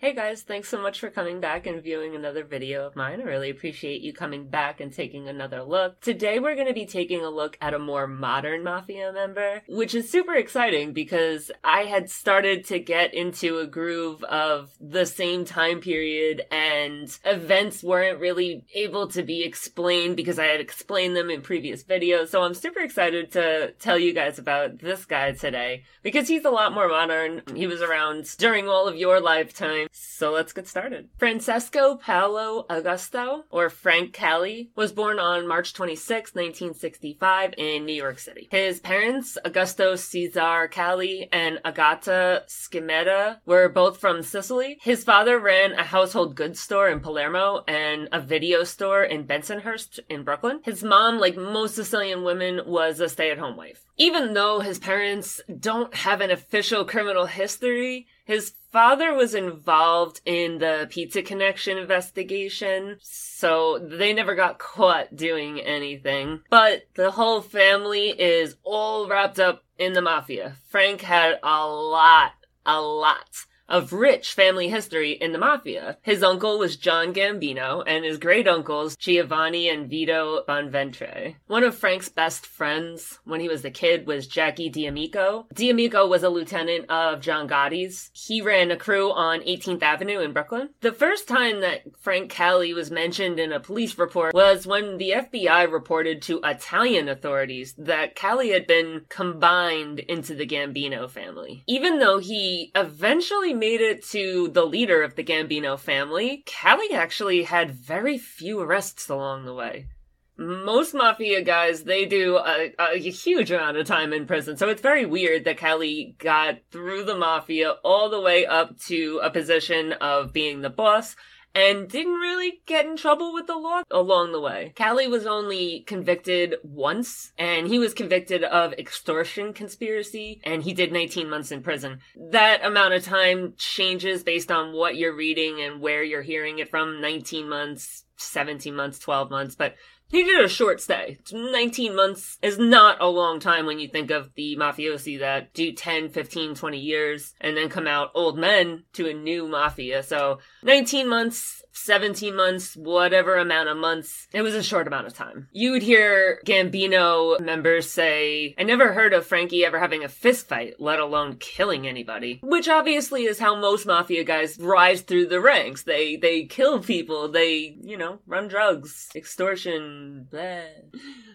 Hey guys, thanks so much for coming back and viewing another video of mine. I really appreciate you coming back and taking another look. Today we're going to be taking a look at a more modern Mafia member, which is super exciting because I had started to get into a groove of the same time period and events weren't really able to be explained because I had explained them in previous videos. So I'm super excited to tell you guys about this guy today because he's a lot more modern. He was around during all of your lifetime so let's get started. Francesco Paolo Augusto, or Frank Cali, was born on March 26, 1965 in New York City. His parents, Augusto Cesar Cali and Agata Schimetta, were both from Sicily. His father ran a household goods store in Palermo and a video store in Bensonhurst in Brooklyn. His mom, like most Sicilian women, was a stay-at-home wife. Even though his parents don't have an official criminal history, his father was involved in the Pizza Connection investigation, so they never got caught doing anything. But the whole family is all wrapped up in the mafia. Frank had a lot, a lot of rich family history in the mafia. His uncle was John Gambino, and his great uncles, Giovanni and Vito Bonventre. One of Frank's best friends when he was a kid was Jackie D'Amico. D'Amico was a lieutenant of John Gotti's. He ran a crew on 18th Avenue in Brooklyn. The first time that Frank Cali was mentioned in a police report was when the FBI reported to Italian authorities that Cali had been combined into the Gambino family. Even though he eventually made it to the leader of the Gambino family, Cali actually had very few arrests along the way. Most mafia guys, they do a, a, huge amount of time in prison. So it's very weird that Cali got through the mafia all the way up to a position of being the boss and didn't really get in trouble with the law along the way. Cali was only convicted once, and he was convicted of extortion conspiracy, and he did 19 months in prison. That amount of time changes based on what you're reading and where you're hearing it from 19 months, 17 months, 12 months, but he did a short stay. 19 months is not a long time when you think of the mafiosi that do 10, 15, 20 years and then come out old men to a new mafia. So 19 months 17 months, whatever amount of months. It was a short amount of time. You would hear Gambino members say, I never heard of Frankie ever having a fist fight, let alone killing anybody. Which obviously is how most mafia guys rise through the ranks. They, they kill people, they, you know, run drugs, extortion.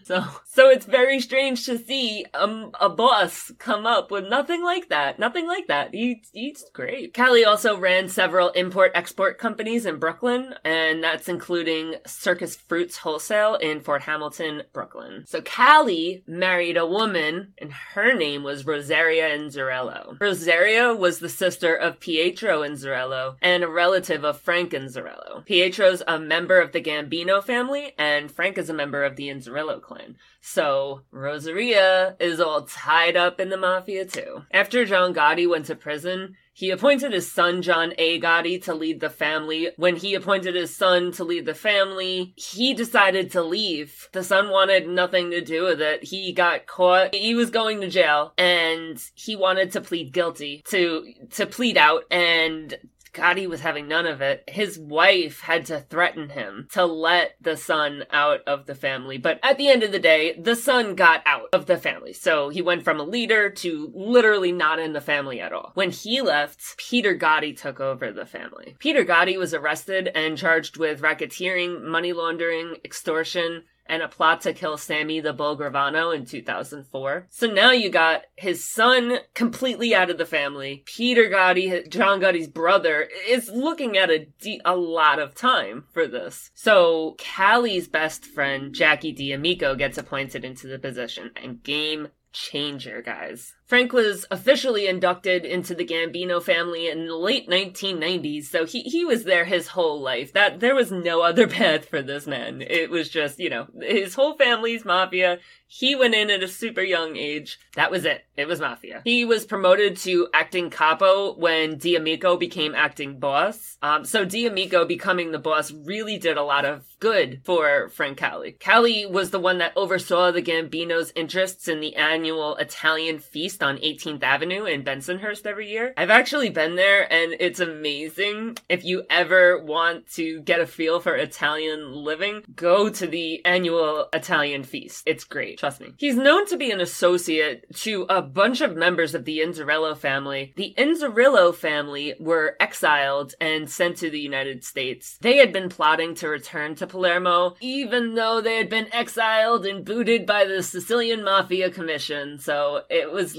So, so it's very strange to see um, a boss come up with nothing like that. Nothing like that. He, he's great. Cali also ran several import-export companies in Brooklyn Brooklyn, and that's including Circus Fruits Wholesale in Fort Hamilton, Brooklyn. So Cali married a woman, and her name was Rosaria Inzerillo. Rosaria was the sister of Pietro Inzerillo and a relative of Frank Inzerillo. Pietro's a member of the Gambino family, and Frank is a member of the Inzerillo clan. So Rosaria is all tied up in the mafia too. After John Gotti went to prison, he appointed his son John A. Gotti to lead the family. When he appointed his son to lead the family, he decided to leave. The son wanted nothing to do with it. He got caught. He was going to jail and he wanted to plead guilty to to plead out and Gotti was having none of it. His wife had to threaten him to let the son out of the family. But at the end of the day, the son got out of the family. So he went from a leader to literally not in the family at all. When he left, Peter Gotti took over the family. Peter Gotti was arrested and charged with racketeering, money laundering, extortion, and a plot to kill Sammy the Bull Gravano in 2004. So now you got his son completely out of the family. Peter Gotti, John Gotti's brother, is looking at a, de- a lot of time for this. So Cali's best friend, Jackie D'Amico, gets appointed into the position and game changer, guys. Frank was officially inducted into the Gambino family in the late 1990s, so he, he was there his whole life. That there was no other path for this man. It was just, you know, his whole family's mafia. He went in at a super young age. That was it. It was mafia. He was promoted to acting capo when D'Amico became acting boss. Um, so D'Amico becoming the boss really did a lot of good for Frank Cali. Cali was the one that oversaw the Gambino's interests in the annual Italian feast on 18th Avenue in Bensonhurst every year. I've actually been there and it's amazing. If you ever want to get a feel for Italian living, go to the annual Italian feast. It's great, trust me. He's known to be an associate to a bunch of members of the Inzerillo family. The Inzerillo family were exiled and sent to the United States. They had been plotting to return to Palermo, even though they had been exiled and booted by the Sicilian Mafia Commission. So it was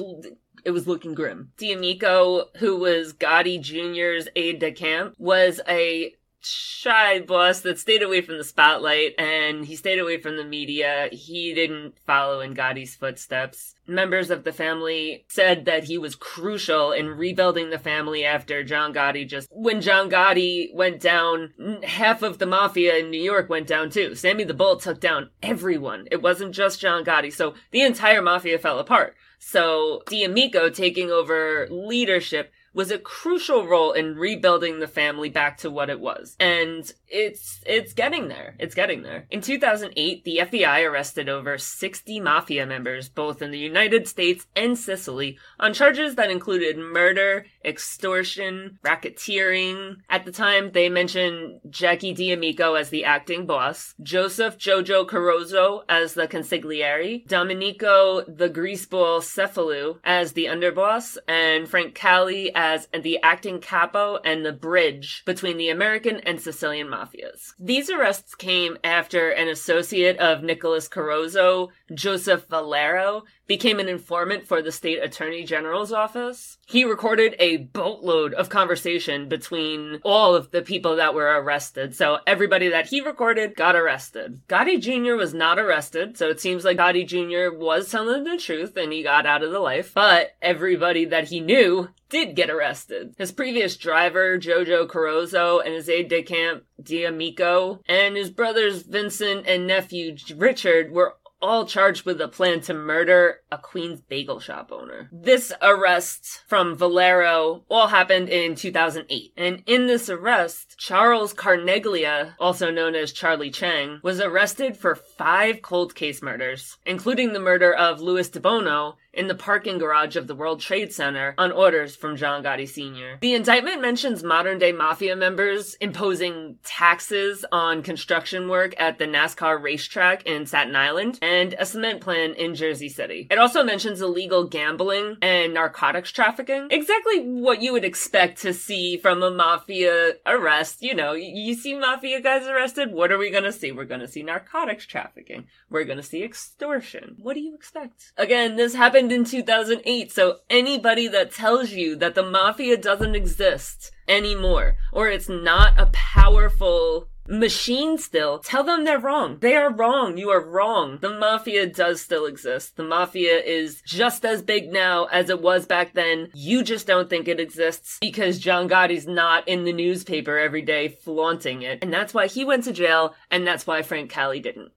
it was looking grim. D'Amico, who was Gotti Jr.'s aide de camp, was a shy boss that stayed away from the spotlight and he stayed away from the media. He didn't follow in Gotti's footsteps. Members of the family said that he was crucial in rebuilding the family after John Gotti just, when John Gotti went down, half of the mafia in New York went down too. Sammy the Bull took down everyone. It wasn't just John Gotti. So the entire mafia fell apart. So D'Amico taking over leadership was a crucial role in rebuilding the family back to what it was. And it's it's getting there. It's getting there. In 2008, the FBI arrested over 60 mafia members both in the United States and Sicily on charges that included murder, extortion, racketeering. At the time, they mentioned Jackie D'Amico as the acting boss, Joseph Jojo Corozzo as the consigliere, Domenico the Greaseball Cefalù as the underboss, and Frank Cali as the acting capo and the bridge between the American and Sicilian mafias. These arrests came after an associate of Nicholas Corozzo, Joseph Valero, became an informant for the state attorney general's office. He recorded a boatload of conversation between all of the people that were arrested. So everybody that he recorded got arrested. Gotti Jr. was not arrested, so it seems like Gotti Jr. was telling the truth and he got out of the life. But everybody that he knew did get arrested. His previous driver, Jojo Corozzo, and his aide de camp, D'Amico, and his brothers Vincent and nephew Richard were all charged with a plan to murder a Queens bagel shop owner. This arrest from Valero all happened in 2008. And in this arrest, Charles Carneglia, also known as Charlie Chang, was arrested for five cold case murders, including the murder of Louis DiBono in the parking garage of the World Trade Center on orders from John Gotti Sr. The indictment mentions modern day mafia members imposing taxes on construction work at the NASCAR racetrack in Staten Island and a cement plant in Jersey City. It also mentions illegal gambling and narcotics trafficking. Exactly what you would expect to see from a mafia arrest. You know, you see mafia guys arrested, what are we gonna see? We're gonna see narcotics trafficking. We're gonna see extortion. What do you expect? Again, this happened happened in 2008. So anybody that tells you that the mafia doesn't exist anymore, or it's not a powerful machine still, tell them they're wrong. They are wrong. You are wrong. The mafia does still exist. The mafia is just as big now as it was back then. You just don't think it exists because John Gotti's not in the newspaper every day flaunting it. And that's why he went to jail, and that's why Frank Cali didn't.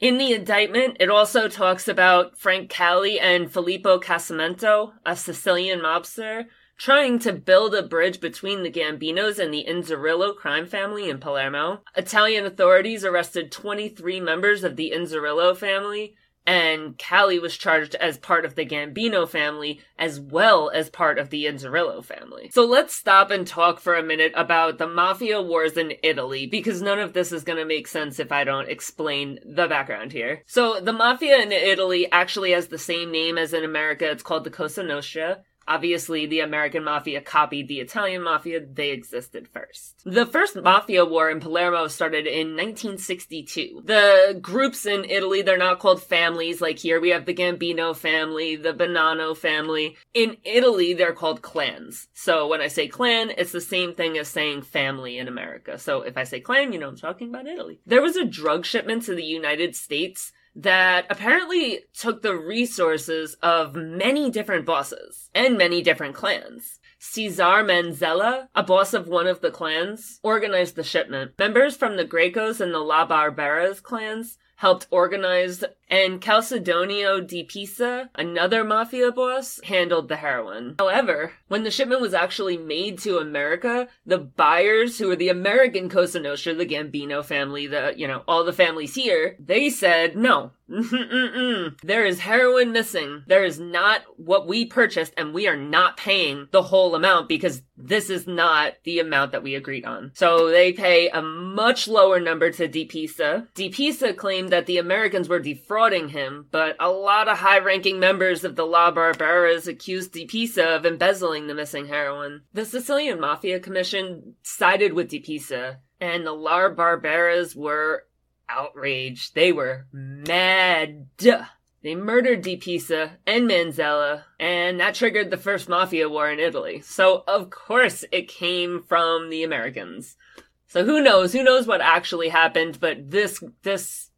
In the indictment, it also talks about Frank Cali and Filippo Casamento, a Sicilian mobster, trying to build a bridge between the Gambinos and the Inzerillo crime family in Palermo. Italian authorities arrested 23 members of the Inzerillo family, and Cali was charged as part of the Gambino family as well as part of the Inzerillo family. So let's stop and talk for a minute about the mafia wars in Italy because none of this is going to make sense if I don't explain the background here. So the mafia in Italy actually has the same name as in America. It's called the Cosa Nostra. Obviously, the American mafia copied the Italian mafia. They existed first. The first mafia war in Palermo started in 1962. The groups in Italy, they're not called families. Like here, we have the Gambino family, the Bonanno family. In Italy, they're called clans. So when I say clan, it's the same thing as saying family in America. So if I say clan, you know I'm talking about Italy. There was a drug shipment to the United States that apparently took the resources of many different bosses and many different clans. Cesar Manzella, a boss of one of the clans, organized the shipment. Members from the Grecos and the La Barberas clans helped organize, and Calcedonio di Pisa, another mafia boss, handled the heroin. However, when the shipment was actually made to America, the buyers, who were the American Cosa Nostra, the Gambino family, the, you know, all the families here, they said, no. There is heroin missing. There is not what we purchased, and we are not paying the whole amount because this is not the amount that we agreed on. So they pay a much lower number to DePisa. DePisa claimed that the Americans were defrauding him, but a lot of high ranking members of the La Barberas accused DePisa of embezzling the missing heroin. The Sicilian Mafia Commission sided with DePisa, and the La Barberas were outraged. They were mad. They murdered DePisa and Manzella, and that triggered the first mafia war in Italy. So, of course, it came from the Americans. So who knows? Who knows what actually happened? But this, this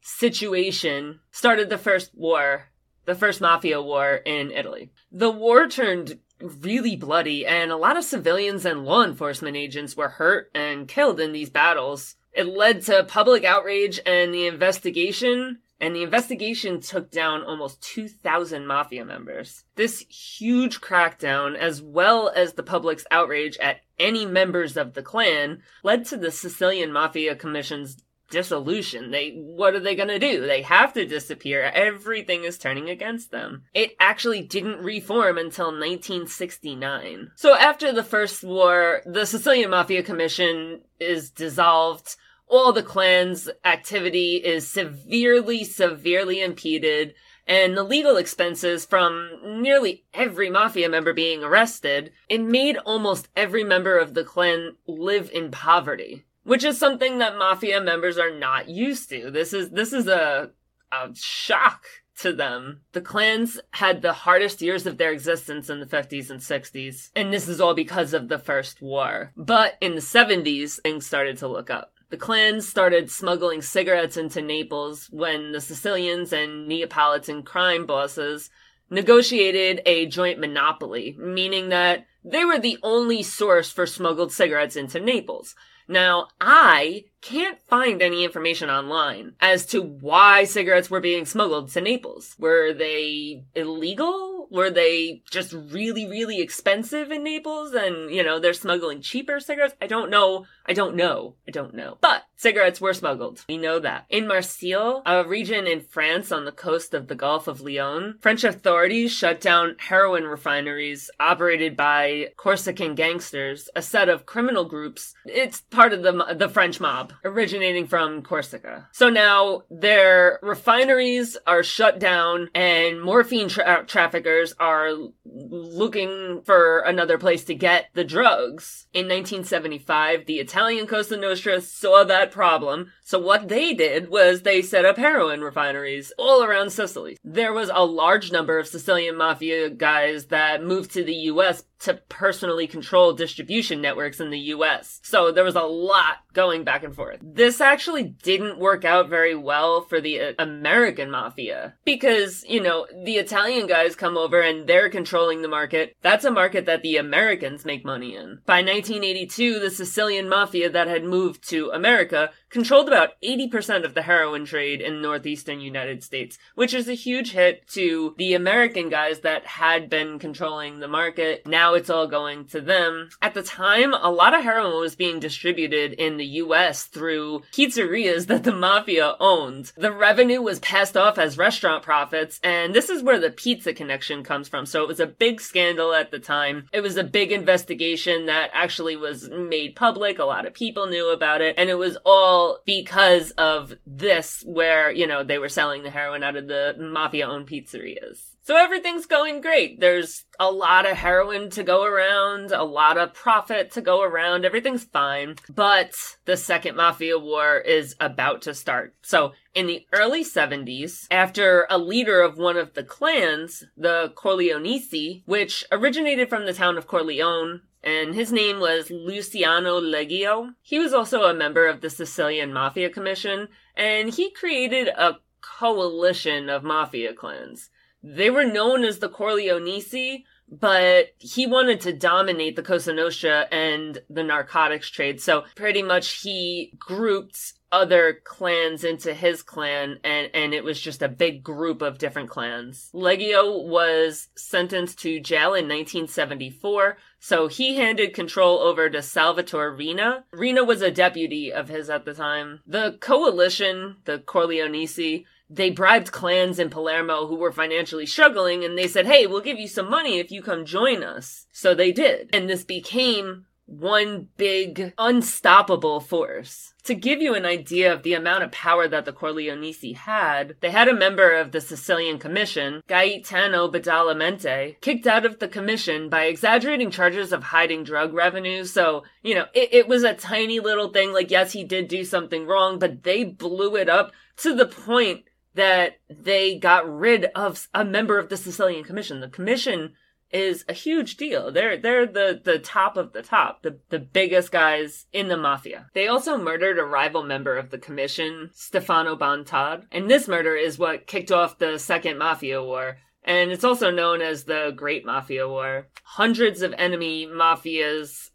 situation started the first war, the first mafia war in Italy. The war turned really bloody, and a lot of civilians and law enforcement agents were hurt and killed in these battles. It led to public outrage and the investigation, and the investigation took down almost 2,000 mafia members. This huge crackdown, as well as the public's outrage at any members of the clan, led to the Sicilian Mafia Commission's dissolution. They, what are they gonna do? They have to disappear. Everything is turning against them. It actually didn't reform until 1969. So after the First War, the Sicilian Mafia Commission is dissolved. All the clan's activity is severely, severely impeded and the legal expenses from nearly every mafia member being arrested, it made almost every member of the clan live in poverty which is something that mafia members are not used to. This is this is a a shock to them. The clans had the hardest years of their existence in the 50s and 60s, and this is all because of the First War. But in the 70s, things started to look up. The clans started smuggling cigarettes into Naples when the Sicilians and Neapolitan crime bosses negotiated a joint monopoly, meaning that they were the only source for smuggled cigarettes into Naples. Now, I can't find any information online as to why cigarettes were being smuggled to Naples. Were they illegal? Were they just really, really expensive in Naples and, you know, they're smuggling cheaper cigarettes? I don't know. I don't know. I don't know. But cigarettes were smuggled. We know that. In Marseille, a region in France on the coast of the Gulf of Lyon, French authorities shut down heroin refineries operated by Corsican gangsters, a set of criminal groups. It's part of the, the French mob originating from Corsica. So now their refineries are shut down and morphine tra- traffickers are looking for another place to get the drugs. In 1975, the Italian Cosa Nostra saw that problem. So what they did was they set up heroin refineries all around Sicily. There was a large number of Sicilian mafia guys that moved to the US to personally control distribution networks in the US. So there was a lot going back and forth. This actually didn't work out very well for the uh, American mafia because, you know, the Italian guys come over and they're controlling the market. That's a market that the Americans make money in. By 1982, the Sicilian mafia that had moved to America controlled about 80% of the heroin trade in northeastern United States, which is a huge hit to the American guys that had been controlling the market. Now it's all going to them. At the time, a lot of heroin was being distributed in the US through pizzerias that the mafia owned. The revenue was passed off as restaurant profits, and this is where the pizza connection comes from. So it was a big scandal at the time. It was a big investigation that actually was made public. A lot of people knew about it, and it was all because of this, where, you know, they were selling the heroin out of the mafia owned pizzerias. So everything's going great. There's a lot of heroin to go around, a lot of profit to go around. Everything's fine. But the second mafia war is about to start. So in the early 70s, after a leader of one of the clans, the Corleonesi, which originated from the town of Corleone, and his name was Luciano Leggio. He was also a member of the Sicilian Mafia Commission, and he created a coalition of mafia clans. They were known as the Corleonesi, but he wanted to dominate the Cosa Nostra and the narcotics trade. So pretty much he grouped other clans into his clan and and it was just a big group of different clans. Leggio was sentenced to jail in 1974, so he handed control over to Salvatore Riina. Riina was a deputy of his at the time. The coalition, the Corleonesi, they bribed clans in Palermo who were financially struggling and they said, Hey, we'll give you some money if you come join us. So they did. And this became one big unstoppable force. To give you an idea of the amount of power that the Corleonesi had, they had a member of the Sicilian Commission, Gaetano Badalamenti, kicked out of the commission by exaggerating charges of hiding drug revenue. So, you know, it, it was a tiny little thing, like, yes, he did do something wrong, but they blew it up to the point that they got rid of a member of the Sicilian Commission. The commission is a huge deal. They're they're the the top of the top, the the biggest guys in the mafia. They also murdered a rival member of the commission, Stefano Bontade, and this murder is what kicked off the second mafia war and it's also known as the Great Mafia War. Hundreds of enemy mafias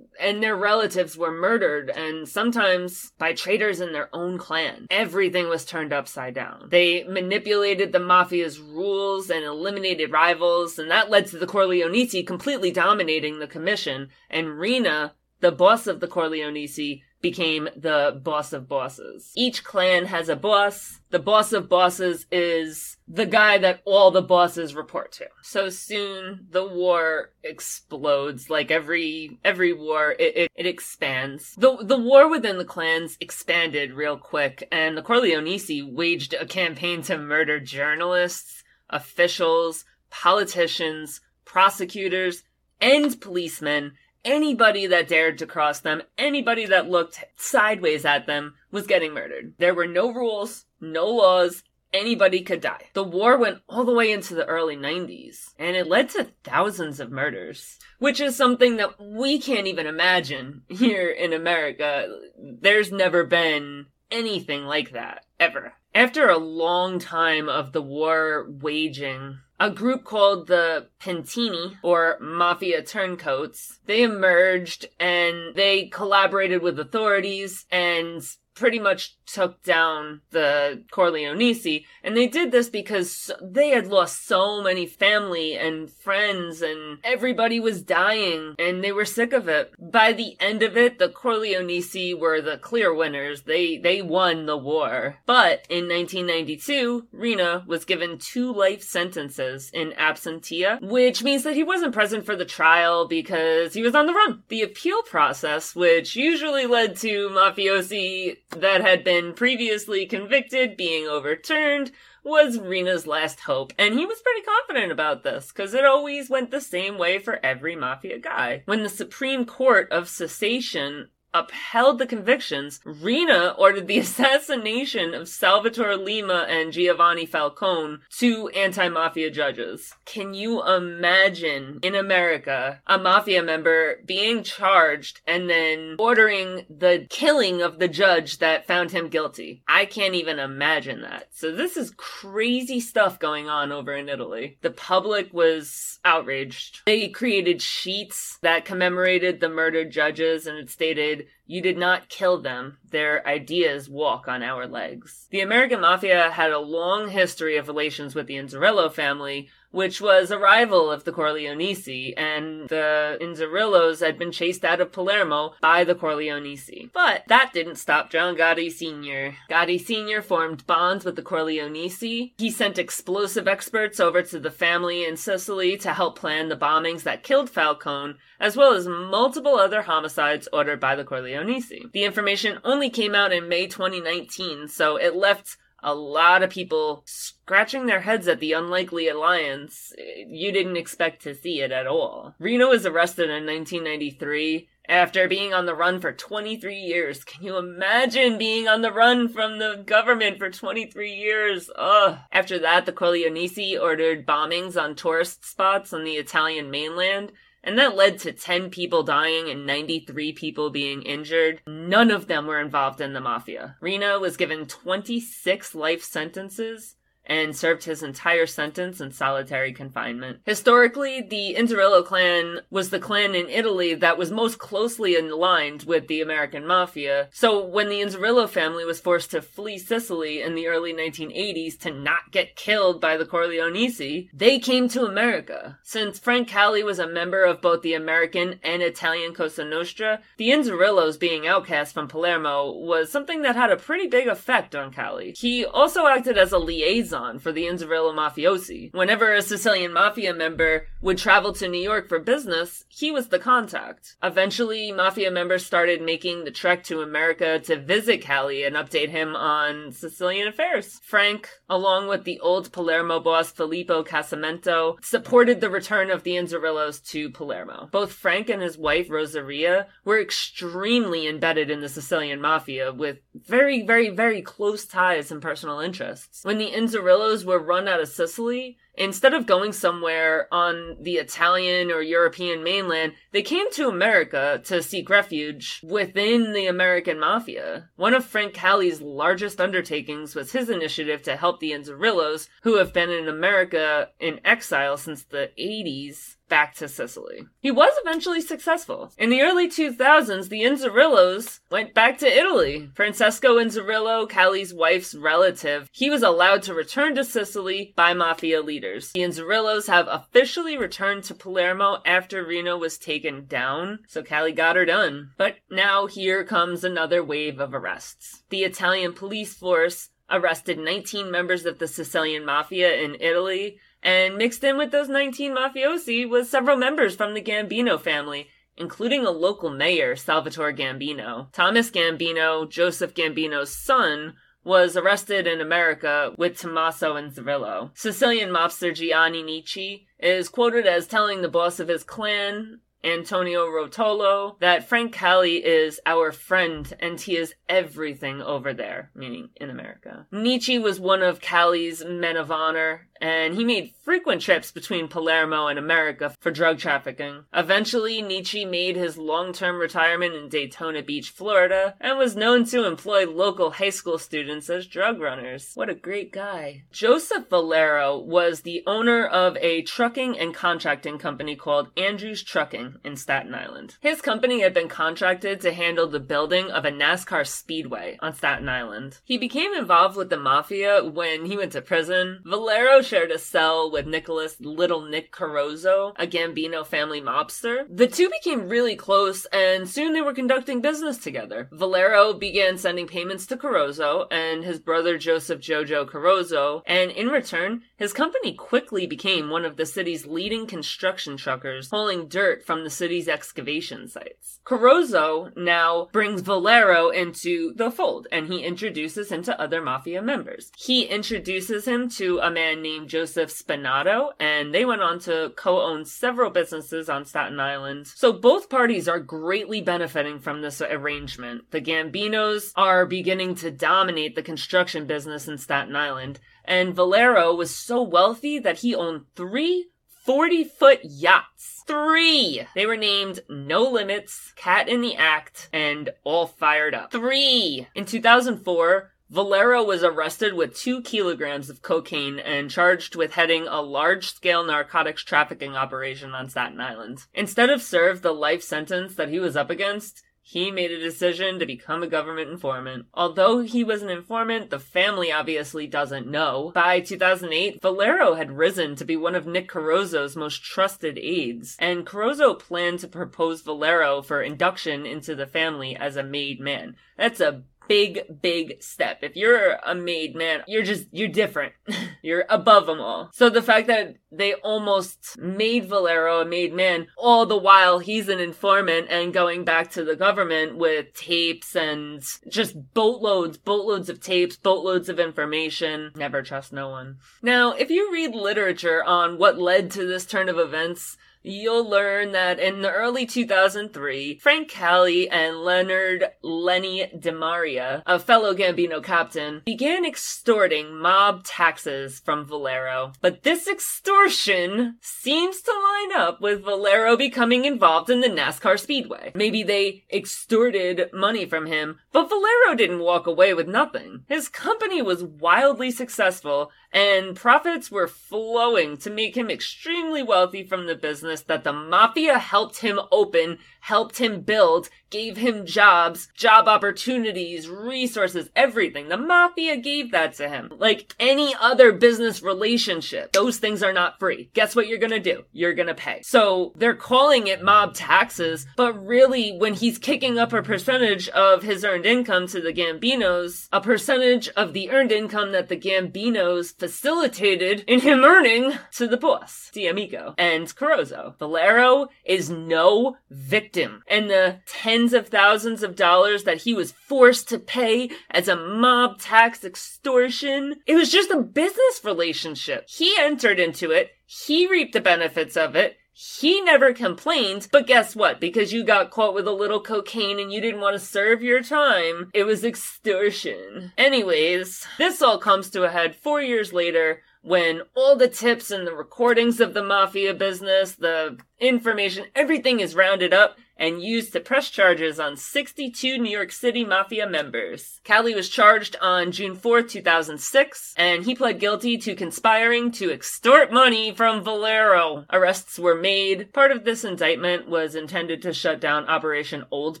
and their relatives were murdered, and sometimes by traitors in their own clan. Everything was turned upside down. They manipulated the mafia's rules and eliminated rivals, and that led to the Corleonesi completely dominating the commission, and Riina, the boss of the Corleonesi, became the boss of bosses. Each clan has a boss. The boss of bosses is the guy that all the bosses report to. So soon the war explodes. Like every every war, it, it, it expands. The the war within the clans expanded real quick, and the Corleonesi waged a campaign to murder journalists, officials, politicians, prosecutors, and policemen anybody that dared to cross them, anybody that looked sideways at them, was getting murdered. There were no rules, no laws, anybody could die. The war went all the way into the early 90s, and it led to thousands of murders, which is something that we can't even imagine here in America. There's never been anything like that, ever. After a long time of the war waging, a group called the Pentiti, or Mafia Turncoats, they emerged and they collaborated with authorities and pretty much took down the Corleonesi. And they did this because they had lost so many family and friends and everybody was dying and they were sick of it. By the end of it, the Corleonesi were the clear winners. They, they won the war. But in 1992, Riina was given two life sentences in absentia, which means that he wasn't present for the trial because he was on the run. The appeal process, which usually led to mafiosi that had been previously convicted being overturned was Riina's last hope, and he was pretty confident about this, because it always went the same way for every mafia guy. When the Supreme Court of Cassation upheld the convictions, Riina ordered the assassination of Salvatore Lima and Giovanni Falcone, two anti-mafia judges. Can you imagine in America a mafia member being charged and then ordering the killing of the judge that found him guilty? I can't even imagine that. So this is crazy stuff going on over in Italy. The public was outraged. They created sheets that commemorated the murdered judges and it stated you did not kill them. Their ideas walk on our legs. The American Mafia had a long history of relations with the Inzerillo family, which was a rival of the Corleonesi, and the Inzerillos had been chased out of Palermo by the Corleonesi. But that didn't stop John Gotti Sr. Gotti Sr. formed bonds with the Corleonesi. He sent explosive experts over to the family in Sicily to help plan the bombings that killed Falcone, as well as multiple other homicides ordered by the Corleonesi. The information only came out in May 2019, so it left a lot of people scratching their heads at the unlikely alliance. You didn't expect to see it at all. Riina was arrested in 1993 after being on the run for 23 years. Can you imagine being on the run from the government for 23 years? Ugh. After that, the Corleonesi ordered bombings on tourist spots on the Italian mainland and that led to 10 people dying and 93 people being injured. None of them were involved in the mafia. Riina was given 26 life sentences, and served his entire sentence in solitary confinement. Historically, the Inzerillo clan was the clan in Italy that was most closely aligned with the American mafia. So when the Inzerillo family was forced to flee Sicily in the early 1980s to not get killed by the Corleonesi, they came to America. Since Frank Cali was a member of both the American and Italian Cosa Nostra, the Inzerillos being outcast from Palermo was something that had a pretty big effect on Cali. He also acted as a liaison for the Inzerillo mafiosi. Whenever a Sicilian mafia member would travel to New York for business, he was the contact. Eventually, mafia members started making the trek to America to visit Cali and update him on Sicilian affairs. Frank, along with the old Palermo boss Filippo Casamento, supported the return of the Inzerillos to Palermo. Both Frank and his wife Rosaria were extremely embedded in the Sicilian mafia with very, very, very close ties and personal interests. When the Inzerillos were run out of Sicily, Instead of going somewhere on the Italian or European mainland, they came to America to seek refuge within the American mafia. One of Frank Cali's largest undertakings was his initiative to help the Inzerillos, who have been in America in exile since the 80s, back to Sicily. He was eventually successful. In the early 2000s, the Inzerillos went back to Italy. Francesco Inzerillo, Cali's wife's relative, he was allowed to return to Sicily by mafia leaders. The Inzerillos have officially returned to Palermo after Riina was taken down, so Cali got her done. But now here comes another wave of arrests. The Italian police force arrested 19 members of the Sicilian mafia in Italy and mixed in with those 19 mafiosi was several members from the Gambino family, including a local mayor, Salvatore Gambino. Thomas Gambino, Joseph Gambino's son, was arrested in America with Tommaso Inzerillo. Sicilian mobster Gianni Nici is quoted as telling the boss of his clan, Antonio Rotolo, that Frank Cali is our friend and he is everything over there, meaning in America. Nici was one of Cali's men of honor and he made frequent trips between Palermo and America for drug trafficking. Eventually, Nici made his long-term retirement in Daytona Beach, Florida, and was known to employ local high school students as drug runners. What a great guy. Joseph Valero was the owner of a trucking and contracting company called Andrews Trucking in Staten Island. His company had been contracted to handle the building of a NASCAR speedway on Staten Island. He became involved with the mafia when he went to prison. Valero shared a cell with Nicholas Little Nick Corozzo, a Gambino family mobster. The two became really close and soon they were conducting business together. Valero began sending payments to Corozzo and his brother Joseph Jojo Corozzo, and in return, his company quickly became one of the city's leading construction truckers, hauling dirt from the city's excavation sites. Corozzo now brings Valero into the fold and he introduces him to other mafia members. He introduces him to a man named named Joseph Spinato, and they went on to co own several businesses on Staten Island. So both parties are greatly benefiting from this arrangement. The Gambinos are beginning to dominate the construction business in Staten Island, and Valero was so wealthy that he owned three 40 foot yachts. Three! They were named No Limits, Cat in the Act, and All Fired Up. Three! In 2004, Valero was arrested with two kilograms of cocaine and charged with heading a large scale narcotics trafficking operation on Staten Island. Instead of serve the life sentence that he was up against, he made a decision to become a government informant. Although he was an informant, the family obviously doesn't know. By 2008, Valero had risen to be one of Nick Corozzo's most trusted aides, and Corozzo planned to propose Valero for induction into the family as a made man. That's a big, big step. If you're a made man, you're just, you're different. you're above them all. So the fact that they almost made Valero a made man, all the while he's an informant and going back to the government with tapes and just boatloads, boatloads of tapes, boatloads of information. Never trust no one. Now, if you read literature on what led to this turn of events, you'll learn that in the early 2003, Frank Cali and Leonard Lenny DeMaria, a fellow Gambino captain, began extorting mob taxes from Valero. But this extortion seems to line up with Valero becoming involved in the NASCAR Speedway. Maybe they extorted money from him, but Valero didn't walk away with nothing. His company was wildly successful and profits were flowing to make him extremely wealthy from the business that the mafia helped him open, helped him build, gave him jobs, job opportunities, resources, everything. The mafia gave that to him. Like any other business relationship, those things are not free. Guess what you're gonna do? You're gonna pay. So they're calling it mob taxes, but really when he's kicking up a percentage of his earned income to the Gambinos, a percentage of the earned income that the Gambinos facilitated in him earning to the boss, D'Amico and Corozzo. Valero is no victim. And the tens of thousands of dollars that he was forced to pay as a mob tax extortion. It was just a business relationship. He entered into it. He reaped the benefits of it. He never complained, but guess what? Because you got caught with a little cocaine and you didn't want to serve your time, it was extortion. Anyways, this all comes to a head four years later when all the tips and the recordings of the mafia business, the information, everything is rounded up and used to press charges on 62 New York City Mafia members. Cali was charged on June 4, 2006, and he pled guilty to conspiring to extort money from Valero. Arrests were made. Part of this indictment was intended to shut down Operation Old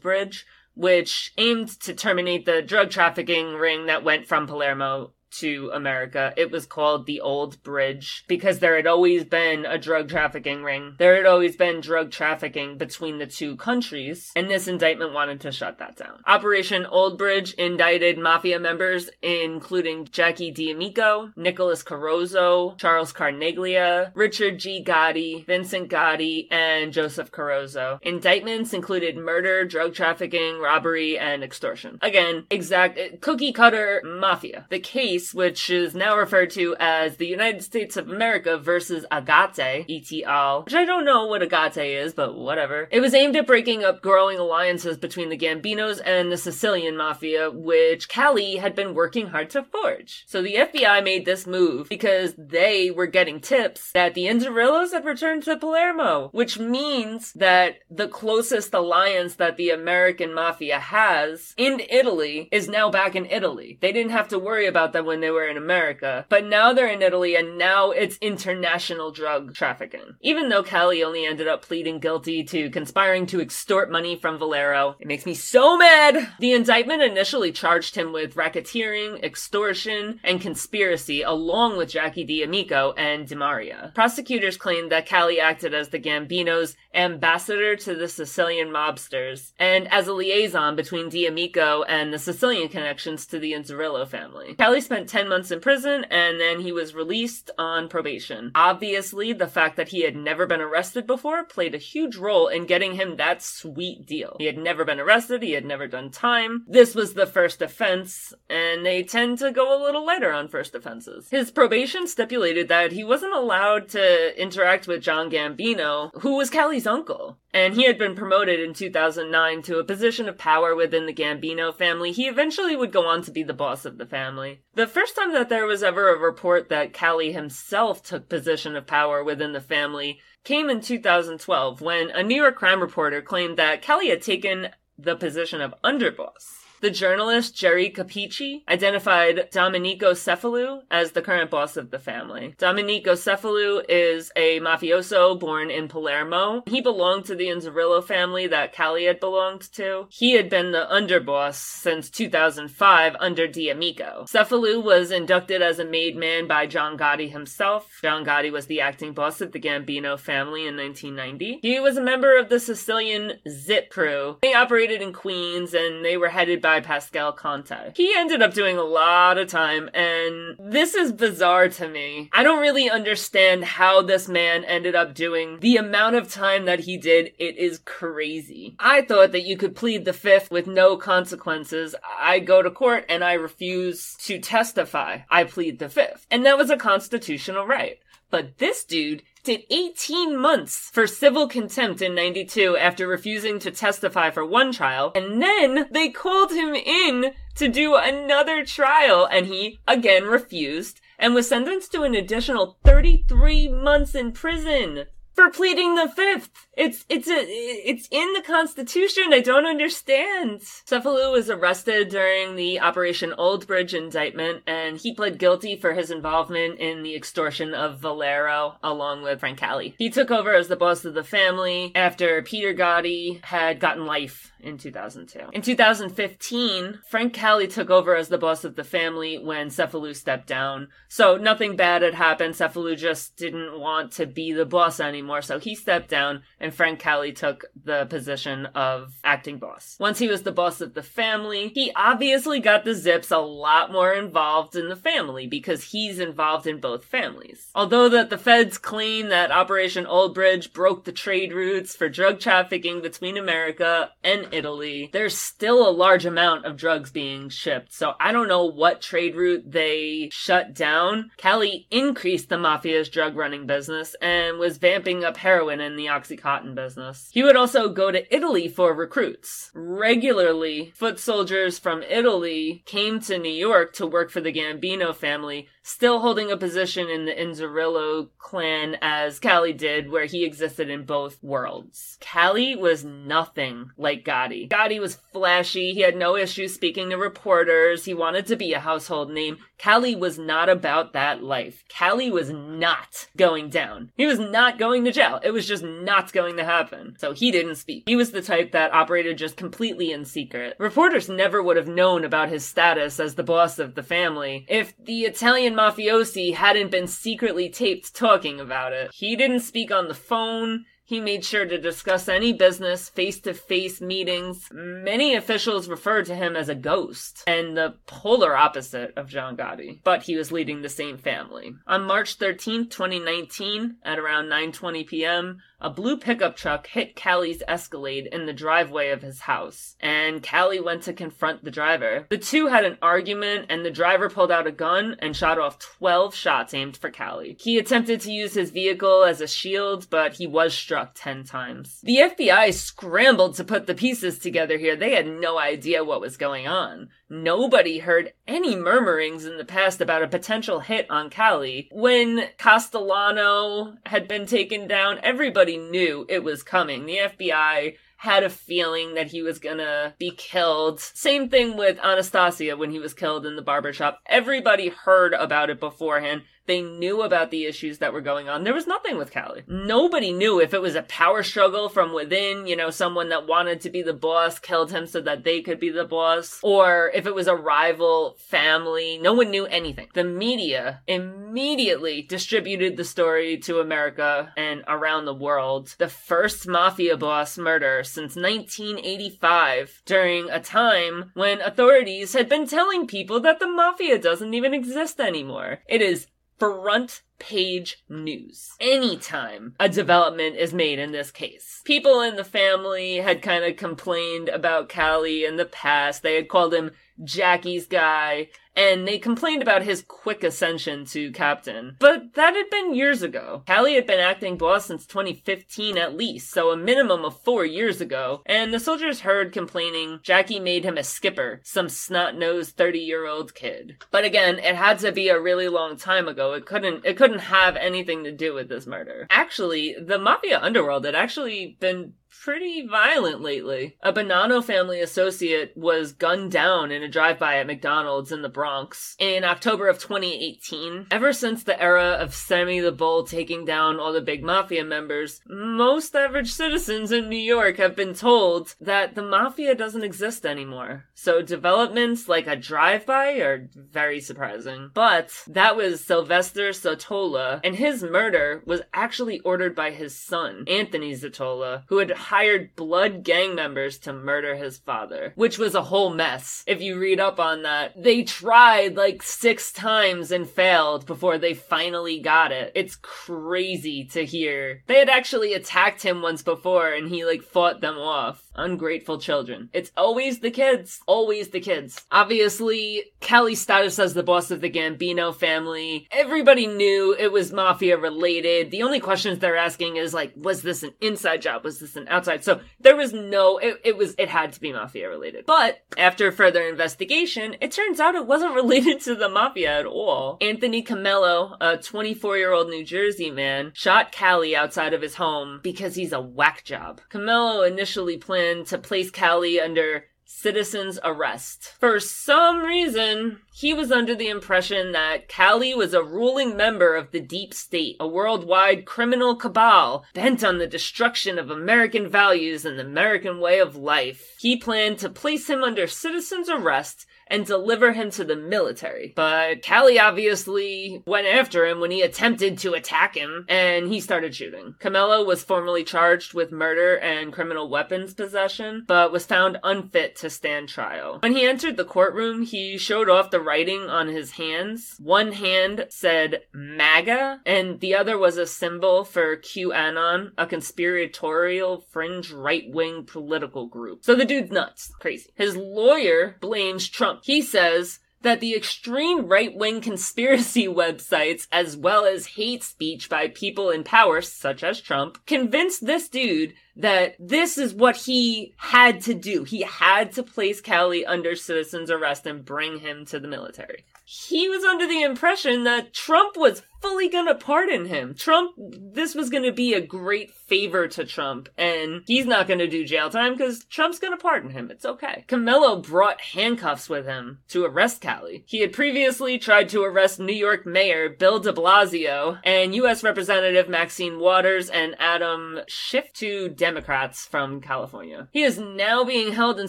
Bridge, which aimed to terminate the drug trafficking ring that went from Palermo to America. It was called the Old Bridge because there had always been a drug trafficking ring. There had always been drug trafficking between the two countries, and this indictment wanted to shut that down. Operation Old Bridge indicted mafia members, including Jackie D'Amico, Nicholas Corozzo, Charles Carneglia, Richard G. Gotti, Vincent Gotti, and Joseph Corozzo. Indictments included murder, drug trafficking, robbery, and extortion. Again, exact cookie cutter mafia. The case case, which is now referred to as the United States of America versus Agate, ETL, which I don't know what Agate is, but whatever. It was aimed at breaking up growing alliances between the Gambinos and the Sicilian Mafia, which Cali had been working hard to forge. So the FBI made this move because they were getting tips that the Inzerillos had returned to Palermo, which means that the closest alliance that the American Mafia has in Italy is now back in Italy. They didn't have to worry about them when they were in America. But now they're in Italy and now it's international drug trafficking. Even though Cali only ended up pleading guilty to conspiring to extort money from Valero, it makes me so mad! The indictment initially charged him with racketeering, extortion, and conspiracy along with Jackie D'Amico and DeMaria. Prosecutors claimed that Cali acted as the Gambinos' ambassador to the Sicilian mobsters and as a liaison between D'Amico and the Sicilian connections to the Inzerillo family. Cali spent spent 10 months in prison and then he was released on probation. Obviously, the fact that he had never been arrested before played a huge role in getting him that sweet deal. He had never been arrested, he had never done time. This was the first offense, and they tend to go a little lighter on first offenses. His probation stipulated that he wasn't allowed to interact with John Gambino, who was Cali's uncle and he had been promoted in 2009 to a position of power within the Gambino family. He eventually would go on to be the boss of the family. The first time that there was ever a report that Cali himself took position of power within the family came in 2012 when a New York crime reporter claimed that Cali had taken the position of underboss. The journalist Jerry Capeci identified Domenico Cefalù as the current boss of the family. Domenico Cefalù is a mafioso born in Palermo. He belonged to the Inzerillo family that Cali had belonged to. He had been the underboss since 2005 under D'Amico. Cefalù was inducted as a made man by John Gotti himself. John Gotti was the acting boss of the Gambino family in 1990. He was a member of the Sicilian Zip crew. They operated in Queens and they were headed by Pascal Conte. He ended up doing a lot of time, and this is bizarre to me. I don't really understand how this man ended up doing the amount of time that he did. It is crazy. I thought that you could plead the fifth with no consequences. I go to court and I refuse to testify. I plead the fifth. And that was a constitutional right. But this dude did 18 months for civil contempt in 92 after refusing to testify for one trial. And then they called him in to do another trial and he again refused and was sentenced to an additional 33 months in prison. For pleading the fifth. It's it's a it's in the Constitution. I don't understand. Cefalu was arrested during the Operation Old Bridge indictment, and he pled guilty for his involvement in the extortion of Valero along with Frank Cali. He took over as the boss of the family after Peter Gotti had gotten life in 2002. In 2015, Frank Cali took over as the boss of the family when Cefalu stepped down. So nothing bad had happened. Cefalu just didn't want to be the boss anymore, so he stepped down and Frank Cali took the position of acting boss. Once he was the boss of the family, he obviously got the Zips a lot more involved in the family because he's involved in both families. Although that the feds claim that Operation Old Bridge broke the trade routes for drug trafficking between America and Italy, there's still a large amount of drugs being shipped. So I don't know what trade route they shut down. Cali increased the mafia's drug running business and was vamping up heroin in the Oxycontin business. He would also go to Italy for recruits. Regularly, foot soldiers from Italy came to New York to work for the Gambino family still holding a position in the Inzerillo clan as Cali did, where he existed in both worlds. Cali was nothing like Gotti. Gotti was flashy, he had no issues speaking to reporters, he wanted to be a household name. Cali was not about that life. Cali was not going down. He was not going to jail. It was just not going to happen. So he didn't speak. He was the type that operated just completely in secret. Reporters never would have known about his status as the boss of the family if the Italian mafiosi hadn't been secretly taped talking about it. He didn't speak on the phone. He made sure to discuss any business face to face meetings. Many officials referred to him as a ghost and the polar opposite of John Gotti, but he was leading the same family. On March 13, 2019, at around 9:20 p.m., a blue pickup truck hit Cali's Escalade in the driveway of his house, and Cali went to confront the driver. The two had an argument, and the driver pulled out a gun and shot off 12 shots aimed for Callie. He attempted to use his vehicle as a shield, but he was struck 10 times. The FBI scrambled to put the pieces together here. They had no idea what was going on. Nobody heard any murmurings in the past about a potential hit on Cali. When Castellano had been taken down, everybody knew it was coming. The FBI had a feeling that he was gonna be killed. Same thing with Anastasia when he was killed in the barbershop. Everybody heard about it beforehand. They knew about the issues that were going on. There was nothing with Cali. Nobody knew if it was a power struggle from within, you know, someone that wanted to be the boss killed him so that they could be the boss, or if it was a rival family. No one knew anything. The media immediately distributed the story to America and around the world. The first mafia boss murder since 1985 during a time when authorities had been telling people that the mafia doesn't even exist anymore. It is front page news anytime a development is made in this case. People in the family had kind of complained about Cali in the past. They had called him Jackie's guy and they complained about his quick ascension to captain. But that had been years ago. Cali had been acting boss since 2015 at least, so a minimum of four years ago, and the soldiers heard complaining Jackie made him a skipper, some snot-nosed 30-year-old kid. But again, it had to be a really long time ago. It couldn't, it couldn't have anything to do with this murder. Actually, the Mafia underworld had actually been pretty violent lately. A Bonanno family associate was gunned down in a drive-by at McDonald's in the Bronx in October of 2018. Ever since the era of Sammy the Bull taking down all the big mafia members, most average citizens in New York have been told that the mafia doesn't exist anymore. So developments like a drive-by are very surprising. But that was Sylvester Zottola, and his murder was actually ordered by his son, Anthony Zottola, who had hired blood gang members to murder his father, which was a whole mess. If you read up on that, they tried like six times and failed before they finally got it. It's crazy to hear. They had actually attacked him once before and he like fought them off. Ungrateful children. It's always the kids. Always the kids. Obviously, Cali's status as the boss of the Gambino family, everybody knew it was mafia related. The only questions they're asking is like, was this an inside job? Was this an outside? So there was no, it, it was, it had to be mafia related. But after further investigation, it turns out it wasn't related to the mafia at all. Anthony Comello, a 24 year old New Jersey man, shot Cali outside of his home because he's a whack job. Comello initially planned to place Cali under citizen's arrest. For some reason, he was under the impression that Cali was a ruling member of the deep state, a worldwide criminal cabal bent on the destruction of American values and the American way of life. He planned to place him under citizen's arrest and deliver him to the military. But Cali obviously went after him when he attempted to attack him, and he started shooting. Comello was formally charged with murder and criminal weapons possession, but was found unfit to stand trial. When he entered the courtroom, he showed off the writing on his hands. One hand said MAGA, and the other was a symbol for QAnon, a conspiratorial fringe right wing political group. So the dude's nuts. Crazy. His lawyer blames Trump he says that the extreme right wing conspiracy websites, as well as hate speech by people in power, such as Trump, convinced this dude that this is what he had to do. He had to place Cali under citizen's arrest and bring him to the military. He was under the impression that Trump was fully gonna pardon him. Trump, this was gonna be a great favor to Trump, and he's not gonna do jail time because Trump's gonna pardon him. It's okay. Comello brought handcuffs with him to arrest Cali. He had previously tried to arrest New York Mayor Bill de Blasio and U.S. Representative Maxine Waters and Adam Schiff, two Democrats from California. He is now being held in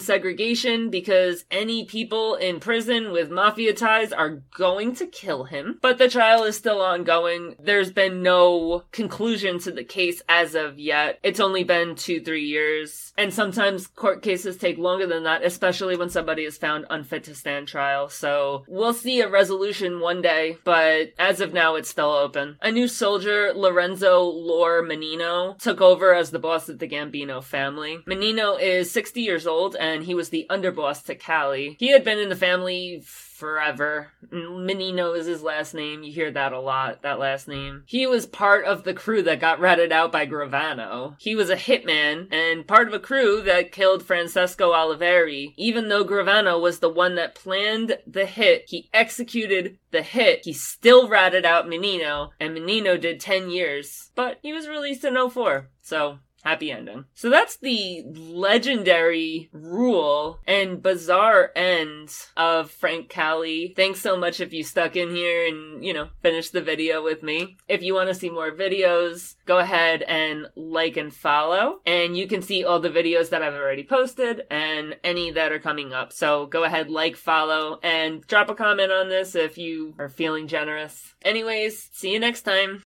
segregation because any people in prison with mafia ties are going to kill him, but the trial is still on ongoing. There's been no conclusion to the case as of yet. It's only been two, three years. And sometimes court cases take longer than that, especially when somebody is found unfit to stand trial. So we'll see a resolution one day, but as of now, it's still open. A new soldier, Lorenzo Lore Mannino, took over as the boss of the Gambino family. Mannino is 60 years old and he was the underboss to Cali. He had been in the family forever. Mannino is his last name. You hear that a lot, that last name. He was part of the crew that got ratted out by Gravano. He was a hitman and part of a crew that killed Francesco Oliveri. Even though Gravano was the one that planned the hit, he executed the hit. He still ratted out Mannino, and Mannino did 10 years. But he was released in 04. So Happy ending. So that's the legendary rule and bizarre end of Frank Cali. Thanks so much if you stuck in here and, you know, finished the video with me. If you want to see more videos, go ahead and like and follow. And you can see all the videos that I've already posted and any that are coming up. So go ahead, like, follow, and drop a comment on this if you are feeling generous. Anyways, see you next time.